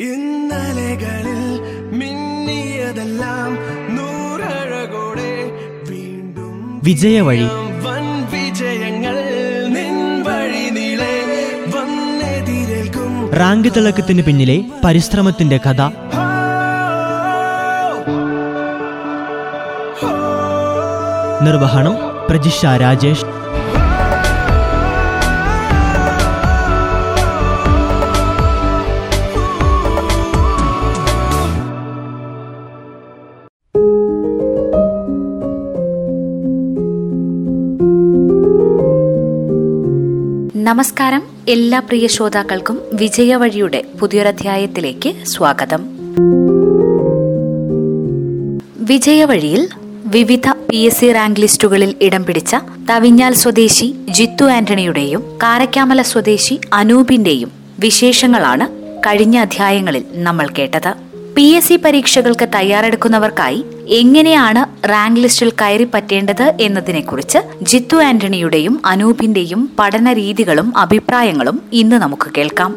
ഇന്നലകളിൽ മിന്നിയതെല്ലാം നൂറഴകോടെ വീണ്ടും വിജയവഴി. വൻ വിജയങ്ങൾ നിൻ വഴി നീളെ വന്നെതിരേൽക്കും. റാങ്ക് തിളക്കത്തിന് പിന്നിലെ പരിശ്രമത്തിന്റെ കഥ. നിർവഹണം പ്രജിഷ രാജേഷ്. നമസ്കാരം. എല്ലാ പ്രിയ ശ്രോതാക്കൾക്കും വിജയവഴിയുടെ പുതിയൊരധ്യായത്തിലേക്ക് സ്വാഗതം. വിജയവഴിയിൽ വിവിധ പി എസ് സി റാങ്ക് ലിസ്റ്റുകളിൽ ഇടം പിടിച്ച തവിഞ്ഞാൽ സ്വദേശി ജിത്തു ആന്റണിയുടെയും കാരക്കാമല സ്വദേശി അനൂപിന്റെയും വിശേഷങ്ങളാണ് കഴിഞ്ഞ അധ്യായങ്ങളിൽ നമ്മൾ കേട്ടത്. പി എസ് സി പരീക്ഷകൾക്ക് തയ്യാറെടുക്കുന്നവർക്കായി എങ്ങനെയാണ് റാങ്ക് ലിസ്റ്റിൽ കയറി പറ്റേണ്ടത് എന്നതിനെക്കുറിച്ച് ജിത്തു ആന്റണിയുടെയും അനൂപിന്റെയും പഠന രീതികളും അഭിപ്രായങ്ങളും ഇന്ന് നമുക്ക് കേൾക്കാം.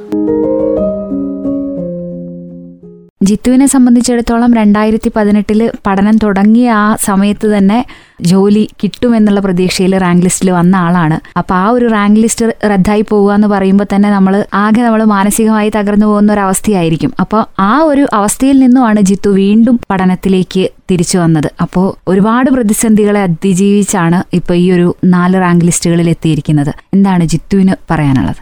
ജിത്തുവിനെ സംബന്ധിച്ചിടത്തോളം രണ്ടായിരത്തി പതിനെട്ടിൽ പഠനം തുടങ്ങിയ ആ സമയത്ത് തന്നെ ജോലി കിട്ടുമെന്നുള്ള പ്രതീക്ഷയിൽ റാങ്ക് ലിസ്റ്റിൽ വന്ന ആളാണ്. അപ്പോൾ ആ ഒരു റാങ്ക് ലിസ്റ്റ് റദ്ദായി പോവുക എന്ന് പറയുമ്പോൾ തന്നെ നമ്മൾ ആകെ നമ്മൾ മാനസികമായി തകർന്നു പോകുന്ന ഒരു അവസ്ഥയായിരിക്കും. അപ്പോൾ ആ ഒരു അവസ്ഥയിൽ നിന്നുമാണ് ജിത്തു വീണ്ടും പഠനത്തിലേക്ക് തിരിച്ചു വന്നത്. അപ്പോൾ ഒരുപാട് പ്രതിസന്ധികളെ അതിജീവിച്ചാണ് ഇപ്പോൾ ഈ ഒരു നാല് റാങ്ക് ലിസ്റ്റുകളിൽ എത്തിയിരിക്കുന്നത് എന്താണ് ജിത്തുവിന് പറയാനുള്ളത്?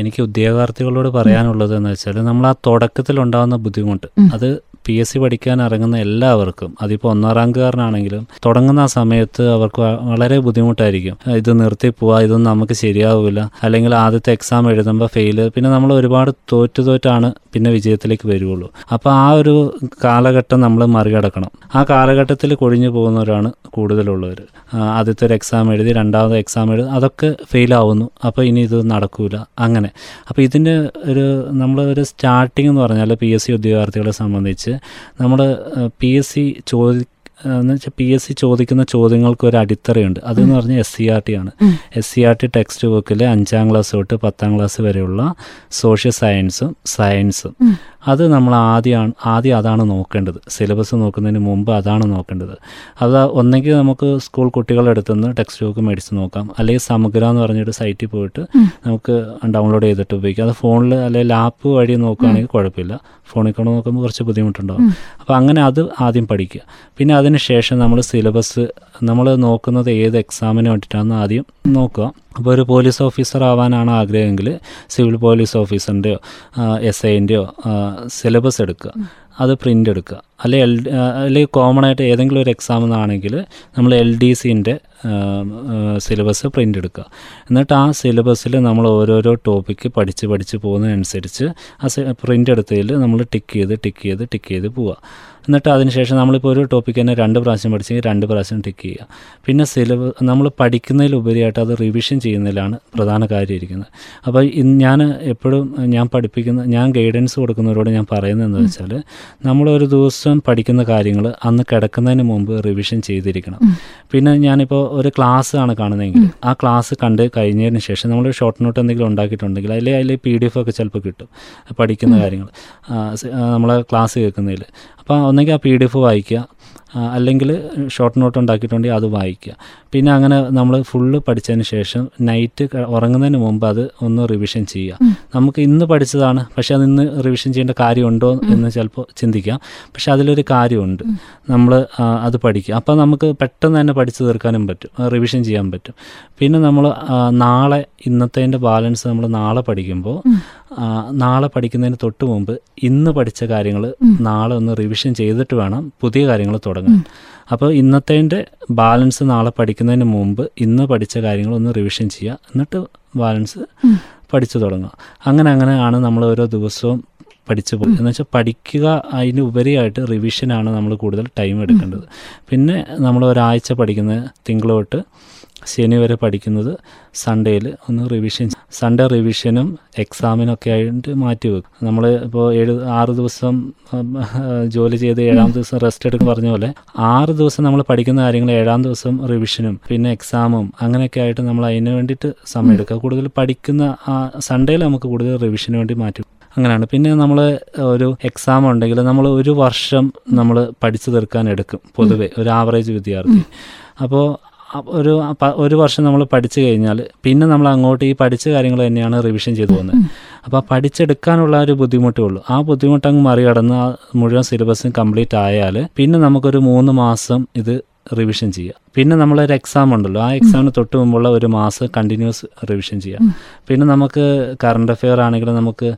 എനിക്ക് ഉദ്യോഗാർത്ഥികളോട് പറയാനുള്ളത് എന്ന് വെച്ചാൽ നമ്മൾ ആ തുടക്കത്തിൽ ഉണ്ടാകുന്ന ബുദ്ധിമുട്ട് അത് പി എസ് സി പഠിക്കാൻ ഇറങ്ങുന്ന എല്ലാവർക്കും അതിപ്പോൾ ഒന്നാം റാങ്കുകാരനാണെങ്കിലും തുടങ്ങുന്ന ആ സമയത്ത് അവർക്ക് വളരെ ബുദ്ധിമുട്ടായിരിക്കും. ഇത് നിർത്തി പോവാ ഇതൊന്നും നമുക്ക് ശരിയാവില്ല അല്ലെങ്കിൽ ആദ്യത്തെ എക്സാം എഴുതുമ്പോൾ ഫെയിൽ പിന്നെ നമ്മൾ ഒരുപാട് തോറ്റു തോറ്റാണ് പിന്നെ വിജയത്തിലേക്ക് വരുള്ളൂ അപ്പോൾ ആ ഒരു കാലഘട്ടം നമ്മൾ മറികടക്കണം. ആ കാലഘട്ടത്തിൽ കൊഴിഞ്ഞു പോകുന്നവരാണ് കൂടുതലുള്ളവർ ആദ്യത്തെ ഒരു എക്സാം എഴുതി രണ്ടാമത് എക്സാം എഴുതി അതൊക്കെ ഫെയിലാവുന്നു അപ്പോൾ ഇനി ഇത് നടക്കൂല. അങ്ങനെ. അപ്പോൾ ഇതിന്റെ ഒരു നമ്മൾ ഒരു സ്റ്റാർട്ടിംഗ് എന്ന് പറഞ്ഞാൽ പി എസ് സി ഉദ്യോഗാർത്ഥികളെ സംബന്ധിച്ച് നമ്മൾ പി എസ് സി ചോദി എന്ന് വെച്ചാൽ പി എസ് സി ചോദിക്കുന്ന ചോദ്യങ്ങൾക്ക് ഒരു അടിത്തറയുണ്ട്. അതെന്ന് പറഞ്ഞാൽ എസ് സി ആർ ടി ആണ്. S C R T text ബുക്കിൽ അഞ്ചാം ക്ലാസ് തൊട്ട് പത്താം ക്ലാസ് വരെയുള്ള സോഷ്യൽ സയൻസും സയൻസും അത് നമ്മൾ ആദ്യമാണ് ആദ്യം അതാണ് നോക്കേണ്ടത്. സിലബസ് നോക്കുന്നതിന് മുമ്പ് അതാണ് നോക്കേണ്ടത്. അത് ഒന്നെങ്കിൽ നമുക്ക് സ്കൂൾ കുട്ടികളെടുത്ത് നിന്ന് ടെക്സ്റ്റ് ബുക്ക് മേടിച്ച് നോക്കാം. അല്ലെങ്കിൽ സമഗ്ര എന്ന് പറഞ്ഞൊരു സൈറ്റിൽ പോയിട്ട് നമുക്ക് ഡൗൺലോഡ് ചെയ്തിട്ട് ഉപയോഗിക്കാം. അത് ഫോണിൽ അല്ലെങ്കിൽ ലാപ്പ് വഴി നോക്കുകയാണെങ്കിൽ കുഴപ്പമില്ല. ഫോണിൽ കൊണ്ട് നോക്കുമ്പോൾ കുറച്ച് ബുദ്ധിമുട്ടുണ്ടാവും. അപ്പോൾ അങ്ങനെ അത് ആദ്യം പഠിക്കുക. പിന്നെ അതിന് ശേഷം നമ്മൾ സിലബസ് നമ്മൾ നോക്കുന്നത് ഏത് എക്സാമിന് വേണ്ടിയിട്ടാണെന്ന് ആദ്യം നോക്കുക. അപ്പോൾ ഒരു പോലീസ് ഓഫീസർ ആവാനാണ് ആഗ്രഹമെങ്കിൽ സിവിൽ പോലീസ് ഓഫീസറിന്റെയോ എസ് ഐന്റെയോ സിലബസ് എടുക്കുക. അത് പ്രിന്റ് എടുക്കുക. അല്ലെ എൽ അല്ലെങ്കിൽ കോമൺ ആയിട്ട് ഏതെങ്കിലും ഒരു എക്സാം എന്നാണെങ്കിൽ നമ്മൾ എൽ ഡി സിന്റെ സിലബസ് പ്രിന്റ് എടുക്കുക. എന്നിട്ട് ആ സിലബസിൽ നമ്മൾ ഓരോരോ ടോപ്പിക്ക് പഠിച്ച് പഠിച്ച് പോകുന്നതനുസരിച്ച് ആ പ്രിന്റ് എടുത്തതിൽ നമ്മൾ ടിക്ക് ചെയ്ത് ടിക്ക് ചെയ്ത് ടിക്ക് ചെയ്ത് പോവുക. എന്നിട്ട് അതിനുശേഷം നമ്മളിപ്പോൾ ഒരു ടോപ്പിക്ക് തന്നെ രണ്ട് പ്രാവശ്യം പഠിച്ചെങ്കിൽ രണ്ട് പ്രാവശ്യം ടിക്ക് ചെയ്യുക. പിന്നെ സിലബസ് നമ്മൾ പഠിക്കുന്നതിലുപരിയായിട്ട് അത് റിവിഷൻ ചെയ്യുന്നതിലാണ് പ്രധാന കാര്യം ഇരിക്കുന്നത്. അപ്പോൾ ഞാൻ എപ്പോഴും ഞാൻ പഠിപ്പിക്കുന്ന ഞാൻ ഗൈഡൻസ് കൊടുക്കുന്നവരോട് ഞാൻ പറയുന്നത് എന്താ വെച്ചാൽ നമ്മളൊരു ദിവസം പഠിക്കുന്ന കാര്യങ്ങൾ അന്ന് കിടക്കുന്നതിന് മുമ്പ് റിവിഷൻ ചെയ്തിരിക്കണം. പിന്നെ ഞാനിപ്പോൾ ഒരു ക്ലാസ് ആണ് കാണുന്നതെങ്കിൽ ആ ക്ലാസ് കണ്ട് കഴിഞ്ഞതിന് ശേഷം നമ്മൾ ഷോർട്ട് നോട്ട് എന്തെങ്കിലും ഉണ്ടാക്കിയിട്ടുണ്ടെങ്കിൽ അതിൽ അതിൽ പി ഡി എഫ് ഒക്കെ ചിലപ്പോൾ കിട്ടും പഠിക്കുന്ന കാര്യങ്ങൾ നമ്മളെ ക്ലാസ് കേൾക്കുന്നതിൽ അപ്പോൾ ഒന്നെങ്കിൽ ആ പി ഡി എഫ് വായിക്കുക അല്ലെങ്കിൽ ഷോർട്ട് നോട്ട് ഉണ്ടാക്കിയിട്ടുണ്ടെങ്കിൽ അത് വായിക്കുക. പിന്നെ അങ്ങനെ നമ്മൾ ഫുള്ള് പഠിച്ചതിന് ശേഷം നൈറ്റ് ഉറങ്ങുന്നതിന് മുമ്പ് അത് ഒന്ന് റിവിഷൻ ചെയ്യുക. നമുക്ക് ഇന്ന് പഠിച്ചതാണ് പക്ഷെ അത് ഇന്ന് റിവിഷൻ ചെയ്യേണ്ട കാര്യമുണ്ടോ എന്ന് ചിലപ്പോൾ ചിന്തിക്കാം. പക്ഷെ അതിലൊരു കാര്യമുണ്ട്. നമ്മൾ അത് പഠിക്കുക. അപ്പോൾ നമുക്ക് പെട്ടെന്ന് തന്നെ പഠിച്ചു തീർക്കാനും പറ്റും റിവിഷൻ ചെയ്യാൻ പറ്റും. പിന്നെ നമ്മൾ നാളെ ഇന്നത്തേന്റെ ബാലൻസ് നമ്മൾ നാളെ പഠിക്കുമ്പോൾ നാളെ പഠിക്കുന്നതിന് തൊട്ട് മുമ്പ് ഇന്ന് പഠിച്ച കാര്യങ്ങൾ നാളെ ഒന്ന് റിവിഷൻ ചെയ്തിട്ട് വേണം പുതിയ കാര്യങ്ങൾ തുടങ്ങാൻ. അപ്പോൾ ഇന്നത്തേന്റെ ബാലൻസ് നാളെ പഠിക്കുന്നതിന് മുമ്പ് ഇന്ന് പഠിച്ച കാര്യങ്ങൾ ഒന്ന് റിവിഷൻ ചെയ്യുക. എന്നിട്ട് ബാലൻസ് പഠിച്ചു തുടങ്ങുക. അങ്ങനെ അങ്ങനെയാണ് നമ്മൾ ഓരോ ദിവസവും പഠിച്ചു പോകും എന്ന് വെച്ചാൽ പഠിക്കുക അതിന് ഉപരിയായിട്ട് റിവിഷനാണ് നമ്മൾ കൂടുതൽ ടൈം എടുക്കേണ്ടത്. പിന്നെ നമ്മൾ ഒരാഴ്ച പഠിക്കുന്ന തിങ്കളോട്ട് തൊട്ട് ശനി വരെ പഠിക്കുന്നത് സൺഡേയിൽ ഒന്ന് റിവിഷൻ സൺഡേ റിവിഷനും എക്സാമിനൊക്കെ ആയിട്ട് മാറ്റി വെക്കും. നമ്മൾ ഇപ്പോൾ ഏഴ് ആറ് ദിവസം ജോലി ചെയ്ത് ഏഴാം ദിവസം റെസ്റ്റ് എടുക്കും പറഞ്ഞ പോലെ ആറ് ദിവസം നമ്മൾ പഠിക്കുന്ന കാര്യങ്ങൾ ഏഴാം ദിവസം റിവിഷനും പിന്നെ എക്സാമും അങ്ങനെയൊക്കെ ആയിട്ട് നമ്മൾ അതിന് വേണ്ടിയിട്ട് സമയം എടുക്കുക കൂടുതൽ പഠിക്കുന്ന സൺഡേയിൽ നമുക്ക് കൂടുതൽ റിവിഷന് വേണ്ടി മാറ്റി അങ്ങനെയാണ്. പിന്നെ നമ്മൾ ഒരു എക്സാം ഉണ്ടെങ്കിൽ നമ്മൾ ഒരു വർഷം നമ്മൾ പഠിച്ചു തീർക്കാൻ എടുക്കും പൊതുവെ ഒരു ആവറേജ് വിദ്യാർത്ഥി. അപ്പോൾ ഒരു ഒരു വർഷം നമ്മൾ പഠിച്ചു കഴിഞ്ഞാൽ പിന്നെ നമ്മൾ അങ്ങോട്ട് ഈ പഠിച്ച കാര്യങ്ങൾ തന്നെയാണ് റിവിഷൻ ചെയ്തു പോകുന്നത്. അപ്പോൾ ആ പഠിച്ചെടുക്കാനുള്ള ഒരു ബുദ്ധിമുട്ടേ ഉള്ളൂ. ആ ബുദ്ധിമുട്ട് അങ്ങ് മറികടന്ന് ആ മുഴുവൻ സിലബസും കംപ്ലീറ്റ് ആയാൽ പിന്നെ നമുക്കൊരു മൂന്ന് മാസം ഇത് റിവിഷൻ ചെയ്യാം. പിന്നെ നമ്മളൊരു എക്സാം ഉണ്ടല്ലോ. ആ എക്സാമിന് തൊട്ട് മുമ്പുള്ള ഒരു മാസം കണ്ടിന്യൂസ് റിവിഷൻ ചെയ്യാം. പിന്നെ നമുക്ക് കറണ്ട് അഫെയർ ആണെങ്കിൽ നമുക്ക്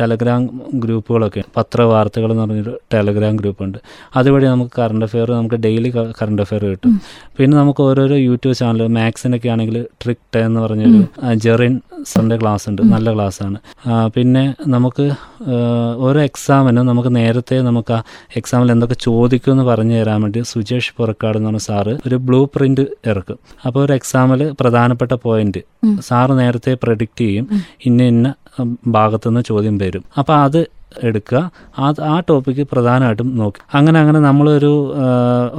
ടെലഗ്രാം ഗ്രൂപ്പുകളൊക്കെ. പത്രവാർത്തകൾ എന്ന് പറഞ്ഞൊരു ടെലഗ്രാം ഗ്രൂപ്പുണ്ട്. അതുവഴി നമുക്ക് കറണ്ട് അഫെയർ നമുക്ക് ഡെയിലി കറണ്ട് അഫെയർ കിട്ടും. പിന്നെ നമുക്ക് ഓരോരോ യൂട്യൂബ് ചാനൽ മാത്സിനൊക്കെ ആണെങ്കിൽ ട്രിക് എന്ന് പറഞ്ഞൊരു ജെറിൻ സൺഡേ ക്ലാസ് ഉണ്ട്. നല്ല ക്ലാസ്സാണ് പിന്നെ നമുക്ക് ഓരോ എക്സാമിനും നമുക്ക് നേരത്തെ നമുക്ക് ആ എക്സാമിൽ എന്തൊക്കെ ചോദിക്കുമെന്ന് പറഞ്ഞു തരാൻ വേണ്ടി സുജേഷ് പുറക്കാട് എന്ന് പറഞ്ഞ സാറ് ഒരു ബ്ലൂ പ്രിന്റ് ഇറക്കും. അപ്പോൾ ഒരു എക്സാമിൽ പ്രധാനപ്പെട്ട പോയിന്റ് സാറ് നേരത്തെ പ്രഡിക്റ്റ് ചെയ്യും. ഇന്ന ഇന്ന ഭാഗത്തുനിന്ന് ചോദ്യം വരും. അപ്പോൾ അത് എടുക്കുക. ആ ആ ടോപ്പിക്ക് പ്രധാനമായിട്ടും നോക്കി. അങ്ങനെ അങ്ങനെ നമ്മളൊരു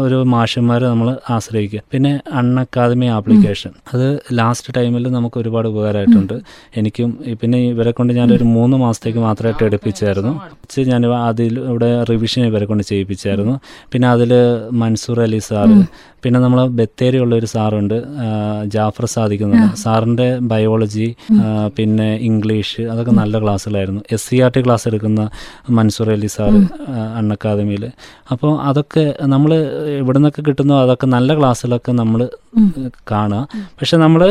ഒരു മാഷന്മാരെ നമ്മൾ ആശ്രയിക്കുക. പിന്നെ അൺ അക്കാദമി ആപ്ലിക്കേഷൻ അത് ലാസ്റ്റ് ടൈമിൽ നമുക്ക് ഒരുപാട് ഉപകാരമായിട്ടുണ്ട്. എനിക്കും പിന്നെ ഇവരെ കൊണ്ട് ഞാനൊരു മൂന്ന് മാസത്തേക്ക് മാത്രമായിട്ട് എടുപ്പിച്ചായിരുന്നു. ഞാൻ അതിൽ ഇവിടെ റിവിഷൻ ഇവരെ കൊണ്ട് ചെയ്യിപ്പിച്ചായിരുന്നു. പിന്നെ അതിൽ മൻസൂർ അലി സാറ്. പിന്നെ നമ്മൾ ബത്തേരിയുള്ള ഒരു സാറുണ്ട് ജാഫർ സാദിക്കുന്ന സാറിന്റെ ബയോളജി പിന്നെ ഇംഗ്ലീഷ് അതൊക്കെ നല്ല ക്ലാസ്സുകളായിരുന്നു S C R T class എടുക്കുന്ന മൻസൂർ അലി സാർ അൺ അക്കാദമിയിൽ അപ്പോൾ അതൊക്കെ നമ്മൾ ഇവിടെ നിന്നൊക്കെ കിട്ടുന്ന അതൊക്കെ നല്ല ക്ലാസ്സുകളൊക്കെ നമ്മൾ കാണുക. പക്ഷെ നമ്മൾ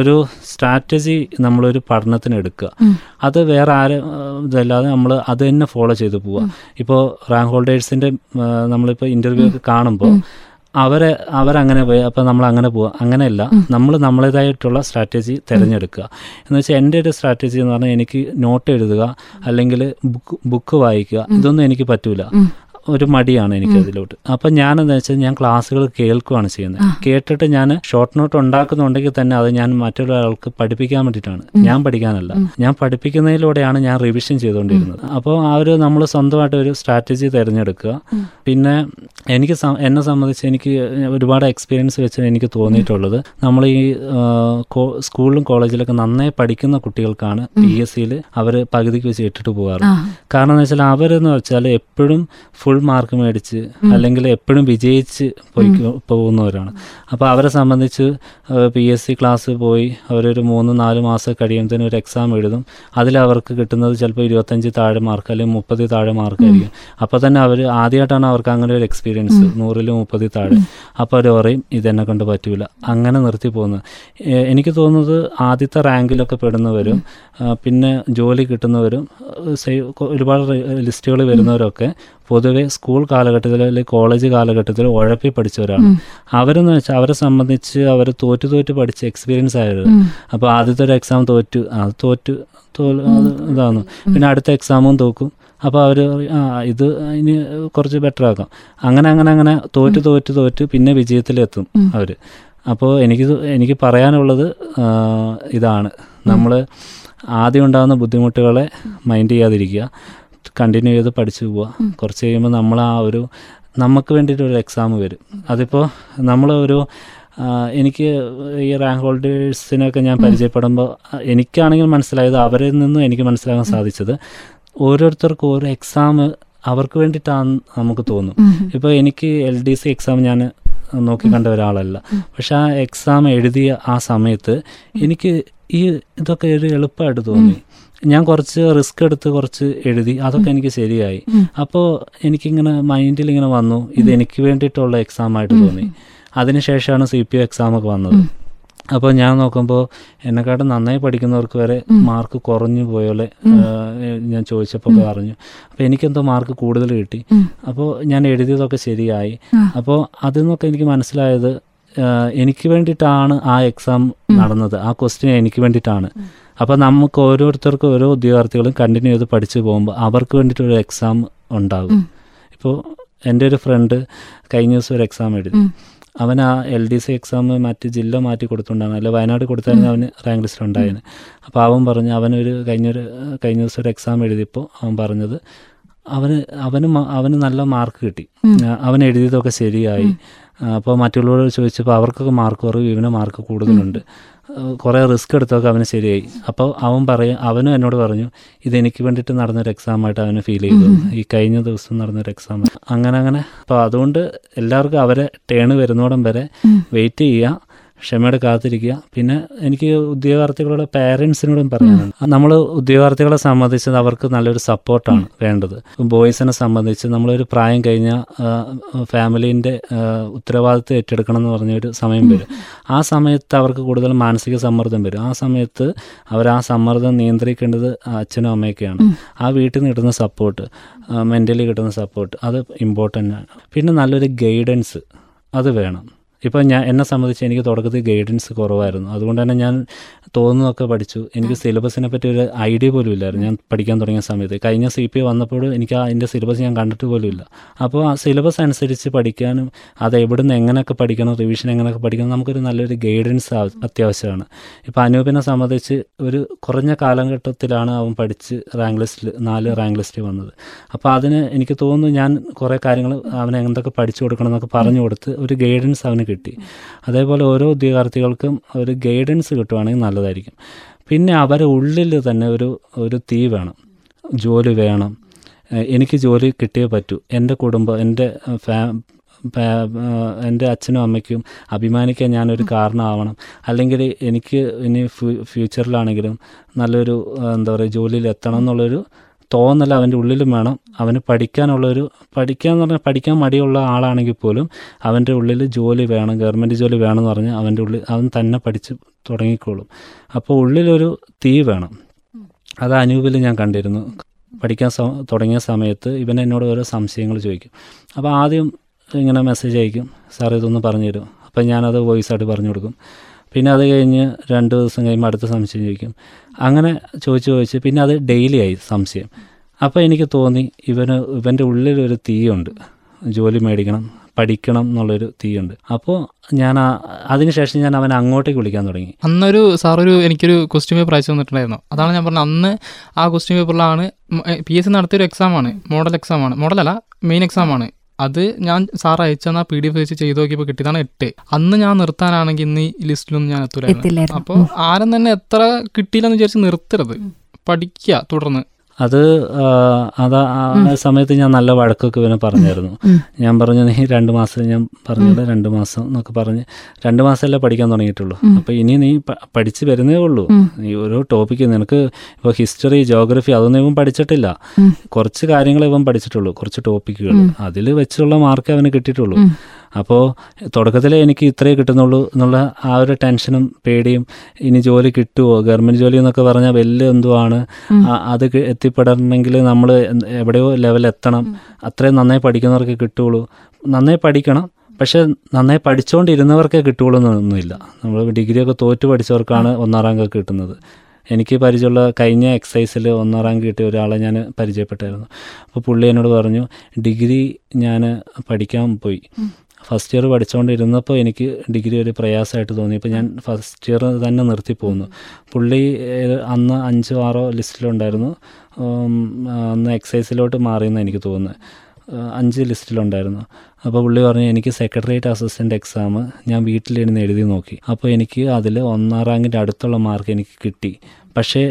ഒരു സ്ട്രാറ്റജി നമ്മളൊരു പഠനത്തിന് എടുക്കുക. അത് വേറെ ആരും ഇതല്ലാതെ നമ്മൾ അത് തന്നെ ഫോളോ ചെയ്ത് പോവുക. ഇപ്പോൾ റാങ്ക് ഹോൾഡേഴ്സിന്റെ നമ്മളിപ്പോൾ ഇന്റർവ്യൂ ഒക്കെ കാണുമ്പോൾ അവരെ അവരങ്ങനെ പോയി അപ്പോൾ നമ്മൾ അങ്ങനെ പോവുക അങ്ങനെയല്ല നമ്മൾ നമ്മളേതായിട്ടുള്ള സ്ട്രാറ്റജി തിരഞ്ഞെടുക്കുക. എന്ന് വെച്ചാൽ എന്റെ ഒരു സ്ട്രാറ്റജി എന്ന് പറഞ്ഞാൽ എനിക്ക് നോട്ട് എഴുതുക അല്ലെങ്കിൽ ബുക്ക് ബുക്ക് വായിക്കുക ഇതൊന്നും എനിക്ക് പറ്റൂല. ഒരു മടിയാണ് എനിക്ക് അതിലോട്ട്. അപ്പം ഞാൻ എന്താ വെച്ചാൽ ഞാൻ ക്ലാസ്സുകൾ കേൾക്കുകയാണ് ചെയ്യുന്നത്. കേട്ടിട്ട് ഞാൻ ഷോർട്ട് നോട്ട് ഉണ്ടാക്കുന്നുണ്ടെങ്കിൽ തന്നെ അത് ഞാൻ മറ്റൊരാൾക്ക് പഠിപ്പിക്കാൻ വേണ്ടിയിട്ടാണ്. ഞാൻ പഠിക്കാനല്ല. ഞാൻ പഠിപ്പിക്കുന്നതിലൂടെയാണ് ഞാൻ റിവിഷൻ ചെയ്തുകൊണ്ടിരുന്നത്. അപ്പോൾ ആ ഒരു നമ്മൾ സ്വന്തമായിട്ട് ഒരു സ്ട്രാറ്റജി തിരഞ്ഞെടുക്കുക. പിന്നെ എനിക്ക് എന്നെ സംബന്ധിച്ച് എനിക്ക് ഒരുപാട് എക്സ്പീരിയൻസ് വെച്ച് എനിക്ക് തോന്നിയിട്ടുള്ളത്. നമ്മൾ ഈ സ്കൂളിലും കോളേജിലൊക്കെ നന്നായി പഠിക്കുന്ന കുട്ടികൾക്കാണ് പി എസ് സിയിൽ അവർ പകുതിക്ക് വെച്ച് ഇട്ടിട്ട് പോകാറ്. കാരണം എന്ന് വെച്ചാൽ അവരെന്ന് വെച്ചാൽ എപ്പോഴും ഫുൾ മാർക്ക് മേടിച്ച് അല്ലെങ്കിൽ എപ്പോഴും വിജയിച്ച് പോയി പോകുന്നവരാണ്. അപ്പോൾ അവരെ സംബന്ധിച്ച് പി എസ് സി ക്ലാസ് പോയി അവരൊരു മൂന്ന് നാല് മാസം കഴിയുമ്പോഴത്തേനും ഒരു എക്സാം എഴുതും. അതിൽ അവർക്ക് കിട്ടുന്നത് ചിലപ്പോൾ ഇരുപത്തഞ്ച് താഴെ മാർക്ക് അല്ലെങ്കിൽ മുപ്പത് താഴെ മാർക്ക് ആയിരിക്കും. അപ്പോൾ തന്നെ അവർ ആദ്യമായിട്ടാണ് അവർക്ക് അങ്ങനെ ഒരു എക്സ്പീരിയൻസ് നൂറിൽ മുപ്പത് താഴെ. അപ്പോൾ അവർ പറയും ഇതെന്നെ കൊണ്ട് പറ്റൂല. അങ്ങനെ നിർത്തി പോകുന്നത് എനിക്ക് തോന്നുന്നത് ആദ്യത്തെ റാങ്കിലൊക്കെ പെടുന്നവരും പിന്നെ ജോലി കിട്ടുന്നവരും ഒരുപാട് ലിസ്റ്റുകൾ വരുന്നവരൊക്കെ പൊതുവെ സ്കൂൾ കാലഘട്ടത്തിൽ അല്ലെങ്കിൽ കോളേജ് കാലഘട്ടത്തിൽ ഉഴപ്പി പഠിച്ചവരാണ് അവരെന്ന് വെച്ചാൽ അവരെ സംബന്ധിച്ച് അവർ തോറ്റു തോറ്റു പഠിച്ച എക്സ്പീരിയൻസ് ആയത് അപ്പോൾ ആദ്യത്തെ ഒരു എക്സാം തോറ്റു. അത് തോറ്റു തോൽ- അത് ഇതാണ്. പിന്നെ അടുത്ത എക്സാമും തോക്കും. അപ്പോൾ അവർ ആ ഇത് ഇനി കുറച്ച് ബെറ്റർ ആക്കാം. അങ്ങനെ അങ്ങനെ അങ്ങനെ തോറ്റു തോറ്റു തോറ്റു പിന്നെ വിജയത്തിലെത്തും അവർ അപ്പോൾ എനിക്ക് എനിക്ക് പറയാനുള്ളത് ഇതാണ്. നമ്മൾ ആദ്യം ഉണ്ടാകുന്ന ബുദ്ധിമുട്ടുകളെ മൈൻഡ് ചെയ്യാതിരിക്കുക. കണ്ടിന്യൂ ചെയ്ത് പഠിച്ചു പോവുക കുറച്ച് കഴിയുമ്പോൾ നമ്മൾ ആ ഒരു നമുക്ക് വേണ്ടിയിട്ട് ഒരു എക്സാം വരും. അതിപ്പോൾ നമ്മൾ ഒരു എനിക്ക് ഈ റാങ്ക് ഹോൾഡേഴ്സിനൊക്കെ ഞാൻ പരിചയപ്പെടുമ്പോൾ എനിക്കാണെങ്കിൽ മനസ്സിലായത് അവരിൽ നിന്നും എനിക്ക് മനസ്സിലാക്കാൻ സാധിച്ചത് ഓരോരുത്തർക്കും ഓരോ എക്സാം അവർക്ക് വേണ്ടിയിട്ടാണ് നമുക്ക് തോന്നും. ഇപ്പോൾ എനിക്ക് എൽ ഡി സി എക്സാം ഞാൻ നോക്കി കണ്ട ഒരാളല്ല. പക്ഷെ ആ എക്സാം എഴുതിയ ആ സമയത്ത് എനിക്ക് ഈ ഇതൊക്കെ ഒരു എളുപ്പമായിട്ട് തോന്നി. ഞാൻ കുറച്ച് റിസ്ക് എടുത്ത് കുറച്ച് എഴുതി അതൊക്കെ എനിക്ക് ശരിയായി. അപ്പോൾ എനിക്കിങ്ങനെ മൈൻഡിൽ ഇങ്ങനെ വന്നു. ഇത് എനിക്ക് വേണ്ടിയിട്ടുള്ള എക്സാം ആയിട്ട് തോന്നി. അതിനുശേഷമാണ് സി പി എക്സാം ഒക്കെ വന്നത്. അപ്പോൾ ഞാൻ നോക്കുമ്പോൾ എന്നെക്കാട്ടും നന്നായി പഠിക്കുന്നവർക്ക് വരെ മാർക്ക് കുറഞ്ഞു പോയോലെ ഞാൻ ചോദിച്ചപ്പോൾ പറഞ്ഞു. അപ്പോൾ എനിക്കെന്തോ മാർക്ക് കൂടുതൽ കിട്ടി. അപ്പോൾ ഞാൻ എഴുതിയതൊക്കെ ശരിയായി. അപ്പോൾ അതിൽ നിന്നൊക്കെ എനിക്ക് മനസ്സിലായത് എനിക്ക് വേണ്ടിയിട്ടാണ് ആ എക്സാം നടന്നത്. ആ ക്വസ്റ്റ്യൻ എനിക്ക് വേണ്ടിയിട്ടാണ്. അപ്പോൾ നമുക്ക് ഓരോരുത്തർക്കും ഓരോ ഉദ്യോഗാർത്ഥികളും കണ്ടിന്യൂ ചെയ്ത് പഠിച്ചു പോകുമ്പോൾ അവർക്ക് വേണ്ടിയിട്ടൊരു എക്സാം ഉണ്ടാകും. ഇപ്പോൾ എന്റെ ഒരു ഫ്രണ്ട് കഴിഞ്ഞ ദിവസം ഒരു എക്സാം എഴുതി. അവൻ ആ എൽ ഡി സി എക്സാം മാറ്റി ജില്ല മാറ്റി കൊടുത്തുകൊണ്ടാണ്. അല്ലെ വയനാട് കൊടുത്തായിരുന്നു അവന് റാങ്ക് ലിസ്റ്റ് ഉണ്ടായത്. അപ്പോൾ അവൻ പറഞ്ഞു അവനൊരു കഴിഞ്ഞൊരു കഴിഞ്ഞ ദിവസം ഒരു എക്സാം എഴുതിയപ്പോൾ അവൻ പറഞ്ഞത് അവന് അവന് അവന് നല്ല മാർക്ക് കിട്ടി. അവൻ എഴുതിയതൊക്കെ ശരിയായി. അപ്പോൾ മറ്റുള്ളവരോട് ചോദിച്ചപ്പോൾ അവർക്കൊക്കെ മാർക്ക് കുറവ് ഇവന് മാർക്ക് കൂടുതലുണ്ട്. കുറേ റിസ്ക് എടുത്തൊക്കെ അവന് ശരിയായി. അപ്പോൾ അവൻ പറയും അവനും എന്നോട് പറഞ്ഞു ഇതെനിക്ക് വേണ്ടിയിട്ട് നടന്നൊരു എക്സാമായിട്ട് അവന് ഫീൽ ചെയ്തു. ഈ കഴിഞ്ഞ ദിവസം നടന്നൊരു എക്സാം അങ്ങനെ അങ്ങനെ. അപ്പോൾ അതുകൊണ്ട് എല്ലാവർക്കും അവരെ ടേണ് വരുന്നോടം വരെ വെയിറ്റ് ചെയ്യുക. ക്ഷമയോടെ കാത്തിരിക്കുക. പിന്നെ എനിക്ക് ഉദ്യോഗാർത്ഥികളുടെ പേരൻസിനോടും പറയാനുണ്ട്. നമ്മൾ ഉദ്യോഗാർത്ഥികളെ സംബന്ധിച്ച് അവർക്ക് നല്ലൊരു സപ്പോർട്ടാണ് വേണ്ടത്. ബോയ്സിനെ സംബന്ധിച്ച് നമ്മളൊരു പ്രായം കഴിഞ്ഞ ഫാമിലീന്റെ ഉത്തരവാദിത്വം ഏറ്റെടുക്കണം എന്ന് പറഞ്ഞൊരു സമയം വരും. ആ സമയത്ത് അവർക്ക് കൂടുതൽ മാനസിക സമ്മർദ്ദം വരും. ആ സമയത്ത് അവർ ആ സമ്മർദ്ദം നിയന്ത്രിക്കേണ്ടത് അച്ഛനും അമ്മയൊക്കെയാണ്. ആ വീട്ടിൽ നിന്ന് കിട്ടുന്ന സപ്പോർട്ട് മെന്റലി കിട്ടുന്ന സപ്പോർട്ട് അത് ഇമ്പോർട്ടന്റ് ആണ്. പിന്നെ നല്ലൊരു ഗൈഡൻസ് അത് വേണം. ഇപ്പം ഞാൻ എന്നെ സംബന്ധിച്ച് എനിക്ക് തുടക്കത്തിൽ ഗൈഡൻസ് കുറവായിരുന്നു. അതുകൊണ്ട് തന്നെ ഞാൻ തോന്നുന്നതൊക്കെ പഠിച്ചു. എനിക്ക് സിലബസിനെ പറ്റി ഒരു ഐഡിയ പോലും ഇല്ലായിരുന്നു. ഞാൻ പഠിക്കാൻ തുടങ്ങിയ സമയത്ത്. കഴിഞ്ഞ സി പി വന്നപ്പോൾ എനിക്ക് അതിന്റെ സിലബസ് ഞാൻ കണ്ടിട്ട് പോലും ഇല്ല. അപ്പോൾ ആ സിലബസ് അനുസരിച്ച് പഠിക്കാനും അത് എവിടുന്ന് എങ്ങനെയൊക്കെ പഠിക്കണം റിവിഷൻ എങ്ങനെയൊക്കെ പഠിക്കണം നമുക്കൊരു നല്ലൊരു ഗൈഡൻസ് അത്യാവശ്യമാണ്. ഇപ്പോൾ അനൂപിനെ സംബന്ധിച്ച് ഒരു കുറഞ്ഞ കാലഘട്ടത്തിലാണ് അവൻ പഠിച്ച് റാങ്ക് ലിസ്റ്റിൽ നാല് റാങ്ക് ലിസ്റ്റിൽ വന്നത്. അപ്പോൾ അതിന് എനിക്ക് തോന്നുന്നു ഞാൻ കുറേ കാര്യങ്ങൾ അവനെ എന്തൊക്കെ പഠിച്ചു കൊടുക്കണം എന്നൊക്കെ പറഞ്ഞു കൊടുത്ത് ഒരു ഗൈഡൻസ് അവന് കിട്ടി. അതേപോലെ ഓരോ ഉദ്യോഗാർത്ഥികൾക്കും ഒരു ഗൈഡൻസ് കിട്ടുവാണെങ്കിൽ നല്ലതായിരിക്കും. പിന്നെ അവരെ ഉള്ളിൽ തന്നെ ഒരു ഒരു തീ വേണം. ജോലി വേണം. എനിക്ക് ജോലി കിട്ടിയേ പറ്റൂ. എന്റെ കുടുംബം എന്റെ ഫാ എന്റെ അച്ഛനും അമ്മയ്ക്കും അഭിമാനിക്കാൻ ഞാനൊരു കാരണമാവണം. അല്ലെങ്കിൽ എനിക്ക് ഇനി ഫ്യൂ ഫ്യൂച്ചറിലാണെങ്കിലും നല്ലൊരു എന്താ പറയുക ജോലിയിൽ എത്തണം എന്നുള്ളൊരു തോന്നൽ അവന്റെ ഉള്ളിലും വേണം. അവന് പഠിക്കാനുള്ളൊരു പഠിക്കാൻ എന്ന് പറഞ്ഞാൽ പഠിക്കാൻ മടിയുള്ള ആളാണെങ്കിൽ പോലും അവന്റെ ഉള്ളിൽ ജോലി വേണം ഗവൺമെന്റ് ജോലി വേണമെന്ന് പറഞ്ഞാൽ അവന്റെ ഉള്ളിൽ അവൻ തന്നെ പഠിച്ച് തുടങ്ങിക്കോളും. അപ്പോൾ ഉള്ളിലൊരു തീ വേണം. അത് അനൂപിൽ ഞാൻ കണ്ടിരുന്നു. പഠിക്കാൻ തുടങ്ങിയ സമയത്ത് ഇവൻ എന്നോട് ഓരോ സംശയങ്ങൾ ചോദിക്കും. അപ്പോൾ ആദ്യം ഇങ്ങനെ മെസ്സേജ് അയക്കും. സാർ ഇതൊന്ന് പറഞ്ഞു തരും അപ്പം ഞാനത് വോയിസ് ആയിട്ട് പറഞ്ഞു കൊടുക്കും. പിന്നെ അത് കഴിഞ്ഞ് രണ്ട് ദിവസം കഴിയുമ്പോൾ അടുത്ത സംശയം ചോദിക്കും. അങ്ങനെ ചോദിച്ച് ചോദിച്ച് പിന്നെ അത് ഡെയിലി ആയി സംശയം. അപ്പോൾ എനിക്ക് തോന്നി ഇവന് ഇവന്റെ ഉള്ളിലൊരു തീയുണ്ട്. ജോലി മേടിക്കണം പഠിക്കണം എന്നുള്ളൊരു തീയുണ്ട്. അപ്പോൾ ഞാൻ അതിനുശേഷം ഞാൻ അവനെ അങ്ങോട്ടേക്ക് വിളിക്കാൻ തുടങ്ങി. അന്നൊരു സാറൊരു എനിക്കൊരു ക്വസ്റ്റ്യൻ പേപ്പർ അയച്ചു തന്നിട്ടുണ്ടായിരുന്നു. അതാണ് ഞാൻ പറഞ്ഞത്. അന്ന് ആ ക്വസ്റ്റ്യൻ പേപ്പറിലാണ് പി എസ് സി നടത്തിയൊരു എക്സാമാണ് മോഡൽ എക്സാമാണ് മോഡലല്ല മെയിൻ എക്സാമാണ് അത് ഞാൻ സാർ അയച്ചെന്ന പി ഡി എഫ് വെച്ച് ചെയ്ത് നോക്കിയപ്പോൾ കിട്ടിയതാണ് എട്ട്. അന്ന് ഞാൻ നിർത്താനാണെങ്കിൽ ഇന്ന് ഈ ലിസ്റ്റിലൊന്നും ഞാൻ എത്തൂലായിരുന്നു. എത്തില്ലായിരുന്നു. അപ്പോൾ ആരും തന്നെ എത്ര കിട്ടിയില്ലെന്ന് വിചാരിച്ച് നിർത്തരുത്. പഠിക്കുക തുടർന്ന്. അത് അത് ആ സമയത്ത് ഞാൻ നല്ല വഴക്കൊക്കെ ഇവനെ പറഞ്ഞായിരുന്നു. ഞാൻ പറഞ്ഞു നീ രണ്ട് മാസം ഞാൻ പറഞ്ഞത്? രണ്ട് മാസം എന്നൊക്കെ പറഞ്ഞ് രണ്ട് മാസമല്ലേ പഠിക്കാൻ തുടങ്ങിയിട്ടുള്ളൂ. അപ്പോൾ ഇനി നീ പഠിച്ച് വരുന്നേ ഉള്ളൂ. നീ ഓരോ ടോപ്പിക്ക് നിനക്ക് ഇപ്പോൾ ഹിസ്റ്ററി ജോഗ്രഫി അതൊന്നും ഇവൻ പഠിച്ചിട്ടില്ല. കുറച്ച് കാര്യങ്ങൾ ഇവൻ പഠിച്ചിട്ടുള്ളൂ. കുറച്ച് ടോപ്പിക്കുകൾ. അതിൽ വെച്ചുള്ള മാർക്ക് അവന് കിട്ടിയിട്ടുള്ളൂ. അപ്പോൾ തുടക്കത്തിൽ എനിക്ക് ഇത്രയേ കിട്ടുന്നുള്ളൂ എന്നുള്ള ആ ഒരു ടെൻഷനും പേടിയും ഇനി ജോലി കിട്ടുമോ ഗവൺമെന്റ് ജോലി എന്നൊക്കെ പറഞ്ഞാൽ വലിയ എന്തോ ആണ് അത് എത്തിപ്പെടണമെങ്കിൽ നമ്മൾ എവിടെയോ ലെവൽ എത്തണം. അത്രയും നന്നായി പഠിക്കുന്നവർക്ക് കിട്ടുള്ളൂ നന്നായി പഠിക്കണം പക്ഷെ നന്നായി പഠിച്ചുകൊണ്ടിരുന്നവർക്കേ കിട്ടുള്ളൂ എന്നൊന്നുമില്ല. നമ്മൾ ഡിഗ്രിയൊക്കെ തോറ്റു പഠിച്ചവർക്കാണ് ഒന്നാം റാങ്ക് ഒക്കെ കിട്ടുന്നത്. എനിക്ക് പരിചയമുള്ള കഴിഞ്ഞ എക്സസൈസിൽ ഒന്നാം റാങ്ക് കിട്ടിയ ഒരാളെ ഞാൻ പരിചയപ്പെട്ടായിരുന്നു. അപ്പോൾ പുള്ളി എന്നോട് പറഞ്ഞു ഡിഗ്രി ഞാൻ പഠിക്കാൻ പോയി. ഫസ്റ്റ് ഇയർ പഠിച്ചുകൊണ്ടിരുന്നപ്പോൾ എനിക്ക് ഡിഗ്രി ഒരു പ്രയാസമായിട്ട് തോന്നി. ഇപ്പോൾ ഞാൻ ഫസ്റ്റ് ഇയർ തന്നെ നിർത്തി പോകുന്നു പുള്ളി അന്ന് അഞ്ചോ ആറോ ലിസ്റ്റിലുണ്ടായിരുന്നു. അന്ന് എക്സൈസിലോട്ട് മാറിയെന്ന് എനിക്ക് തോന്നുന്നത് അഞ്ച് ലിസ്റ്റിലുണ്ടായിരുന്നു. അപ്പോൾ പുള്ളി പറഞ്ഞു എനിക്ക് സെക്രട്ടേറിയറ്റ് അസിസ്റ്റന്റ് എക്സാം ഞാൻ വീട്ടിലിരുന്ന് എഴുതി നോക്കി. അപ്പോൾ എനിക്ക് അതിൽ ഒന്നാം റാങ്കിന്റെ അടുത്തുള്ള മാർക്ക് എനിക്ക് കിട്ടി. പക്ഷേ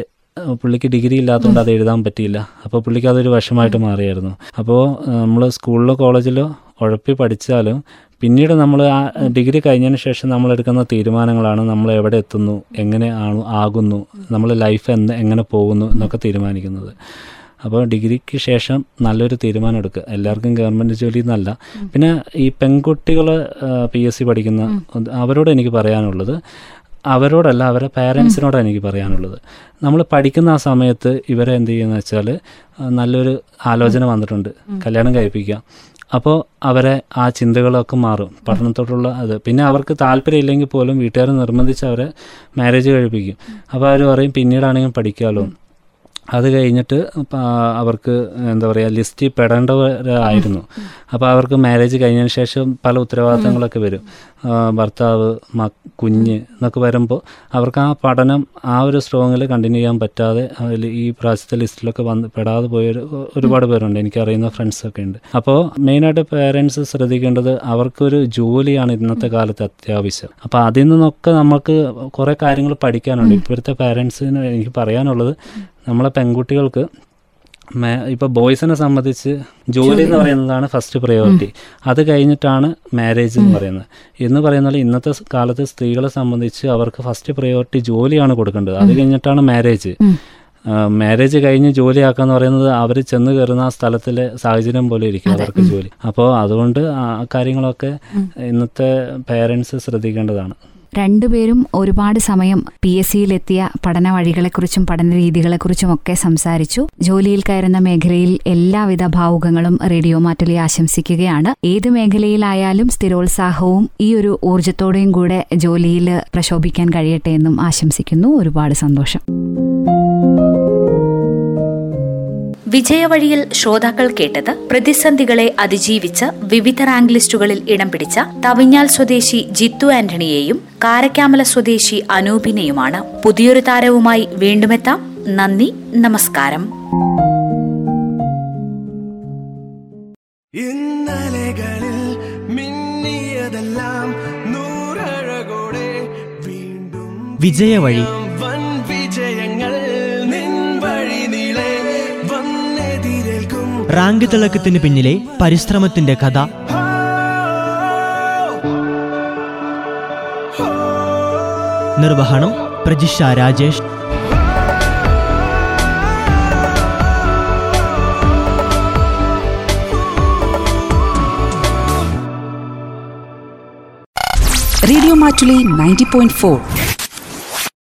പുള്ളിക്ക് ഡിഗ്രി ഇല്ലാത്തതുകൊണ്ട് അത് എഴുതാൻ പറ്റിയില്ല. അപ്പോൾ പുള്ളിക്ക് അതൊരു വിഷമായിട്ട് മാറിയായിരുന്നു. അപ്പോൾ നമ്മൾ സ്കൂളിലോ കോളേജിലോ ഉഴപ്പി പഠിച്ചാലും പിന്നീട് നമ്മൾ ആ ഡിഗ്രി കഴിഞ്ഞതിന് ശേഷം നമ്മൾ എടുക്കുന്ന തീരുമാനങ്ങളാണ് നമ്മൾ എവിടെ എത്തുന്നു എങ്ങനെ ആണ് ആകുന്നു നമ്മൾ ലൈഫ് എന്ത് എങ്ങനെ പോകുന്നു എന്നൊക്കെ തീരുമാനിക്കുന്നത്. അപ്പോൾ ഡിഗ്രിക്ക് ശേഷം നല്ലൊരു തീരുമാനം എടുക്കുക. എല്ലാവർക്കും ഗവൺമെന്റ് ജോലി എന്നല്ല. പിന്നെ ഈ പെൺകുട്ടികൾ പി എസ് സി പഠിക്കുന്ന അവരോട് എനിക്ക് പറയാനുള്ളത് അവരോടല്ല അവരെ പാരൻസിനോടാണ് എനിക്ക് പറയാനുള്ളത്. നമ്മൾ പഠിക്കുന്ന ആ സമയത്ത് ഇവരെ എന്ത് ചെയ്യുന്നത് വെച്ചാൽ നല്ലൊരു ആലോചന വന്നിട്ടുണ്ട്. കല്യാണം കഴിപ്പിക്കാം അപ്പോൾ അവരെ ആ ചിന്തകളൊക്കെ മാറും. പഠനത്തോടുള്ള അത്. പിന്നെ അവർക്ക് താല്പര്യമില്ലെങ്കിൽ പോലും വീട്ടുകാർ നിർബന്ധിച്ച് അവരെ മാരേജ് കഴിപ്പിക്കും. അപ്പോൾ അവർ പറയും പിന്നീടാണെങ്കിലും പഠിക്കാമല്ലോ അത് കഴിഞ്ഞിട്ട് അവർക്ക് എന്താ പറയുക ലിസ്റ്റിൽ പെടേണ്ടവരായിരുന്നു. അപ്പോൾ അവർക്ക് മാരേജ് കഴിഞ്ഞതിന് ശേഷം പല ഉത്തരവാദിത്തങ്ങളൊക്കെ വരും. ഭർത്താവ് മ കുഞ്ഞ് എന്നൊക്കെ വരുമ്പോൾ അവർക്ക് ആ പഠനം ആ ഒരു സ്ട്രോങ്ങിൽ കണ്ടിന്യൂ ചെയ്യാൻ പറ്റാതെ അതിൽ ഈ പ്രാവശ്യത്തെ ലിസ്റ്റിലൊക്കെ വന്ന് പെടാതെ പോയ ഒരുപാട് പേരുണ്ട്. എനിക്കറിയുന്ന ഫ്രണ്ട്സൊക്കെ ഉണ്ട്. അപ്പോൾ മെയിനായിട്ട് പേരൻസ് ശ്രദ്ധിക്കേണ്ടത് അവർക്കൊരു ജോലിയാണ് ഇന്നത്തെ കാലത്ത് അത്യാവശ്യം. അപ്പോൾ അതിൽ നിന്നൊക്കെ നമുക്ക് കുറേ കാര്യങ്ങൾ പഠിക്കാനുണ്ട്. ഇപ്പോഴത്തെ പേരൻസിന് എനിക്ക് പറയാനുള്ളത് നമ്മളെ പെൺകുട്ടികൾക്ക് മേ- ഇപ്പൊ ബോയ്സിനെ സംബന്ധിച്ച് ജോലി എന്ന് പറയുന്നതാണ് ഫസ്റ്റ് പ്രയോറിറ്റി അത് കഴിഞ്ഞിട്ടാണ് മാരേജ് എന്ന് പറയുന്നത്. എന്ന് പറയുന്നത് ഇന്നത്തെ കാലത്ത് സ്ത്രീകളെ സംബന്ധിച്ച് അവർക്ക് ഫസ്റ്റ് പ്രയോറിറ്റി ജോലിയാണ് കൊടുക്കേണ്ടത്. അത് കഴിഞ്ഞിട്ടാണ് മാരേജ് മാരേജ് കഴിഞ്ഞ് ജോലിയാക്കാന്ന് പറയുന്നത് അവർ ചെന്ന് കയറുന്ന ആ സ്ഥലത്തിലെ സാഹചര്യം പോലെ ഇരിക്കും അവർക്ക് ജോലി. അപ്പോൾ അതുകൊണ്ട് ആ കാര്യങ്ങളൊക്കെ ഇന്നത്തെ പേരൻസ് ശ്രദ്ധിക്കേണ്ടതാണ്. രണ്ടുപേരും ഒരുപാട് സമയം പി എസ് സിയിലെത്തിയ പഠന വഴികളെക്കുറിച്ചും പഠന രീതികളെക്കുറിച്ചും ഒക്കെ സംസാരിച്ചു. ജോലിയിൽ കയറുന്ന മേഖലയിൽ എല്ലാവിധ ഭാവുകങ്ങളും റേഡിയോ മാറ്റുലി ആശംസിക്കുകയാണ്. ഏത് മേഖലയിലായാലും സ്ഥിരോത്സാഹവും ഈ ഒരു ഊർജത്തോടെയും കൂടെ ജോലിയിൽ പ്രശോഭിക്കാൻ കഴിയട്ടെ എന്നും ആശംസിക്കുന്നു. ഒരുപാട് സന്തോഷം. വിജയവഴിയിൽ ശ്രോതാക്കൾ കേട്ടത് പ്രതിസന്ധികളെ അതിജീവിച്ച് വിവിധ റാങ്ക് ലിസ്റ്റുകളിൽ ഇടം പിടിച്ച തവിഞ്ഞാൽ സ്വദേശി ജിത്തു ആന്റണിയെയും കാരക്കാമല സ്വദേശി അനൂപിനെയുമാണ് പുതിയൊരു താരവുമായി വീണ്ടുമെത്താം. നന്ദി നമസ്കാരം. ഇന്നലകളിൽ മിന്നിയതെല്ലാം വിജയവഴി റാങ്ക് തിളക്കത്തിന് പിന്നിലെ പരിശ്രമത്തിന്റെ കഥ. നിർവഹണം Prajisha Rajesh. Radio Mattoli ninety point 90.4